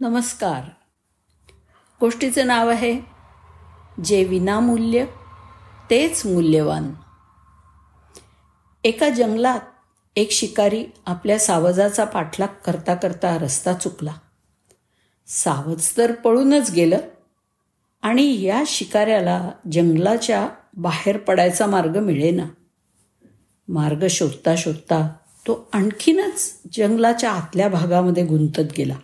नमस्कार. गोष्टीचं नाव आहे जे विनामूल्य तेच मूल्यवान. एका जंगलात एक शिकारी आपल्या सावजाचा पाठलाग करता करता रस्ता चुकला. सावज तर पळूनच गेलं आणि या शिकाऱ्याला जंगलाच्या बाहेर पडायचा मार्ग मिळेना. मार्ग शोधता शोधता तो आणखीनच जंगलाच्या आतल्या भागामध्ये गुंतत गेला.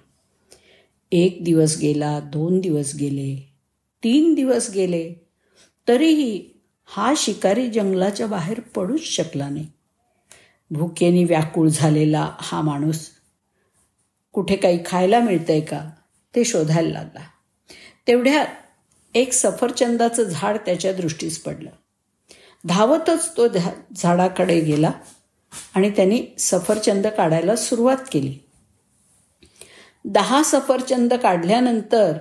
एक दिवस गेला दोन दिवस गेले तीन दिवस गेले तरीही हा शिकारी जंगलाच्या बाहेर पडूच शकला नाही. भुकेने व्याकुळ झालेला हा माणूस कुठे काही खायला मिळतंय का ते शोधायला लागला. तेवढ्यात एक सफरचंदाचं झाड त्याच्या दृष्टीस पडलं. धावतच तो झाडाकडे गेला आणि त्यांनी सफरचंद काढायला सुरुवात केली. दहा सफरचंद काढल्यानंतर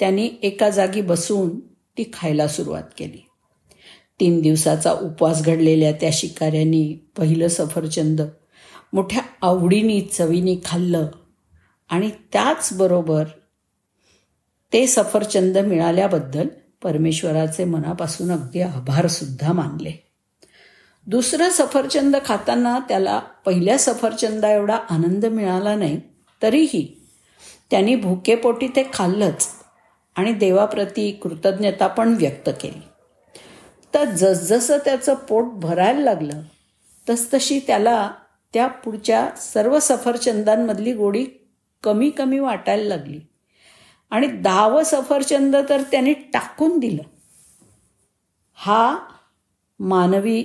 त्यांनी एका जागी बसून ती खायला सुरुवात केली. तीन दिवसाचा उपवास घडलेल्या त्या शिकाऱ्यांनी पहिलं सफरचंद मोठ्या आवडीनी चवीनी खाल्लं आणि त्याचबरोबर ते सफरचंद मिळाल्याबद्दल परमेश्वराचे मनापासून अगदी आभारसुद्धा मानले. दुसरं सफरचंद खाताना त्याला पहिल्या सफरचंदा एवढा आनंद मिळाला नाही तरीही त्यांनी भुकेपोटी ते खाल्लंच आणि देवाप्रती कृतज्ञता पण व्यक्त केली. तर जसजसं त्याचं पोट भरायला लागलं तसतशी त्याला त्या पुढच्या सर्व सफरचंदांमधली गोडी कमी कमी वाटायला लागली. आणि दहावं सफरचंद तर त्यांनी टाकून दिलं. हा मानवी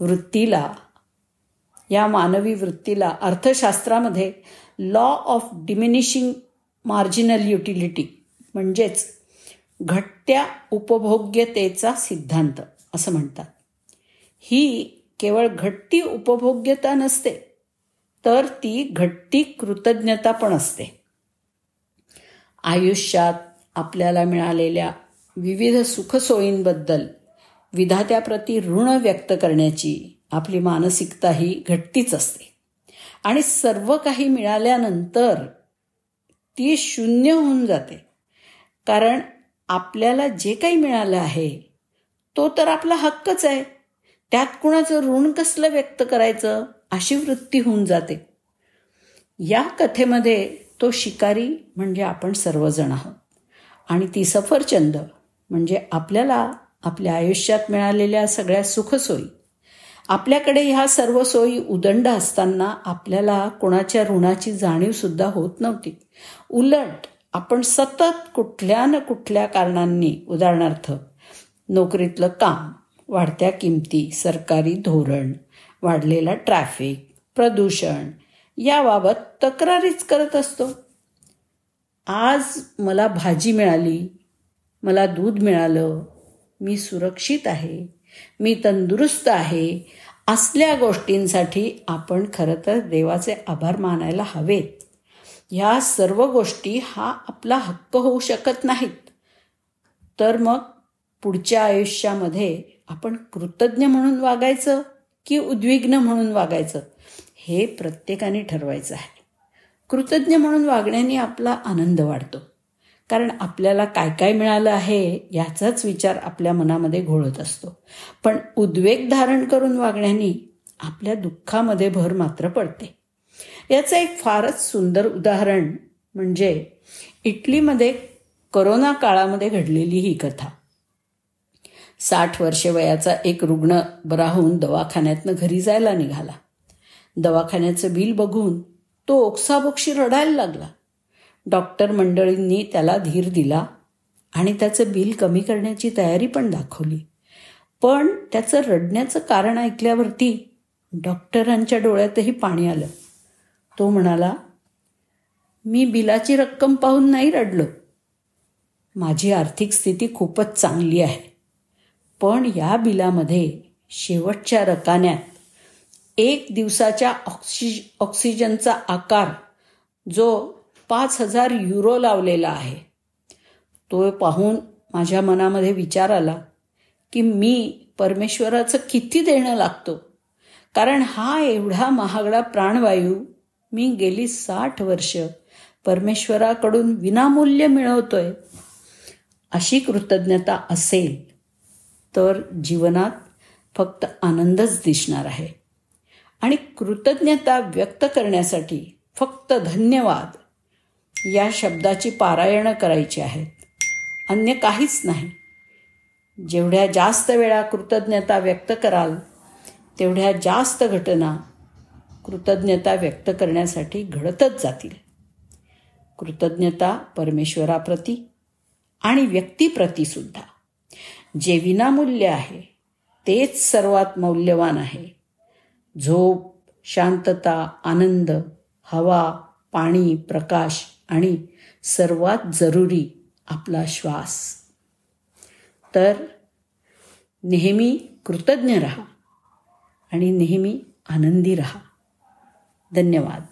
वृत्तीला या मानवी वृत्तीला अर्थशास्त्रामध्ये law of diminishing marginal utility म्हणजेच घटत्या उपभोग्यतेचा सिद्धांत असं म्हणतात. ही केवळ घट्टी उपभोग्यता नसते तर ती घट्टी कृतज्ञता पण असते. आयुष्यात आपल्याला मिळालेल्या विविध सुखसोयींबद्दल विधात्याप्रती ऋण व्यक्त करण्याची आपली मानसिकता ही घटतीच असते. आणि सर्व काही मिळाल्यानंतर ती शून्य होऊन जाते. कारण आपल्याला जे काही मिळालं आहे तो तर आपला हक्कच आहे. त्यात कुणाचं ऋण कसलं व्यक्त करायचं अशी वृत्ती होऊन जाते. या कथेमध्ये तो शिकारी म्हणजे आपण सर्वजण आहोत. आणि ती सफरचंद म्हणजे आपल्याला आपल्या आयुष्यात मिळालेल्या सगळ्या सुखसोयी आपल्याकडे ह्या सर्व सोयी उदंड असताना आपल्याला कोणाच्या ऋणाची जाणीवसुद्धा होत नव्हती. उलट आपण सतत कुठल्या न कुठल्या कारणांनी उदाहरणार्थ नोकरीतलं काम वाढत्या किमती सरकारी धोरण वाढलेला ट्रॅफिक प्रदूषण याबाबत तक्रारीच करत असतो. आज मला भाजी मिळाली मला दूध मिळालं मी सुरक्षित आहे मी तंदुरुस्त आहे. असल्या गोष्टींसाठी आपण खरं तर देवाचे आभार मानायला हवेत. ह्या सर्व गोष्टी हा आपला हक्क होऊ शकत नाहीत. तर मग पुढच्या आयुष्यामध्ये आपण कृतज्ञ म्हणून वागायचं की उद्विग्न म्हणून वागायचं हे प्रत्येकाने ठरवायचं आहे. कृतज्ञ म्हणून वागण्याने आपला आनंद वाढतो. कारण आपल्याला काय काय मिळालं आहे याचाच विचार आपल्या मनामध्ये घोळत असतो. पण उद्वेग धारण करून वागण्याने आपल्या दुःखामध्ये भर मात्र पडते. याचं एक फारच सुंदर उदाहरण म्हणजे इटलीमध्ये करोना काळामध्ये घडलेली ही कथा. साठ वर्षे वयाचा एक रुग्ण बरा होऊन दवाखान्यातनं घरी जायला निघाला. दवाखान्याचं बिल बघून तो ओक्साबोक्षी रडायला लागला. डॉक्टर मंडळींनी त्याला धीर दिला आणि त्याचं बिल कमी करण्याची तयारी पण दाखवली. पण त्याचं रडण्याचं कारण ऐकल्यावरती डॉक्टरांच्या डोळ्यातही पाणी आलं. तो म्हणाला मी बिलाची रक्कम पाहून नाही रडलो. माझी आर्थिक स्थिती खूपच चांगली आहे. पण या बिलामध्ये शेवटच्या रकान्यात एक दिवसाच्या ऑक्सिज ऑक्सिजनचा आकार जो पाच हजार युरो लावलेला आहे. तो पाहून माझ्या मनामध्ये विचार आला की मी परमेश्वराचं किती देणं लागतो? कारण हा एवढा महागडा प्राणवायू मी गेली साठ वर्ष परमेश्वराकडून विनामूल्य मिळवतोय अशी कृतज्ञता असेल तर जीवनात फक्त आनंदच दिसणार आहे. आणि कृतज्ञता व्यक्त करण्यासाठी फक्त धन्यवाद. या शब्दाची पारायणं करायची आहेत. अन्य काहीच नाही. जेवढ्या जास्त वेळा कृतज्ञता व्यक्त कराल तेवढ्या जास्त घटना कृतज्ञता व्यक्त करण्यासाठी घडतच जातील. कृतज्ञता परमेश्वराप्रती आणि व्यक्तीप्रतीसुद्धा जे विनामूल्य आहे तेच सर्वात मौल्यवान आहे. झोप शांतता आनंद हवा पाणी प्रकाश आणि सर्वात जरुरी आपला श्वास. तर नेहमी कृतज्ञ रहा आणि नेहमी आनंदी रहा. धन्यवाद.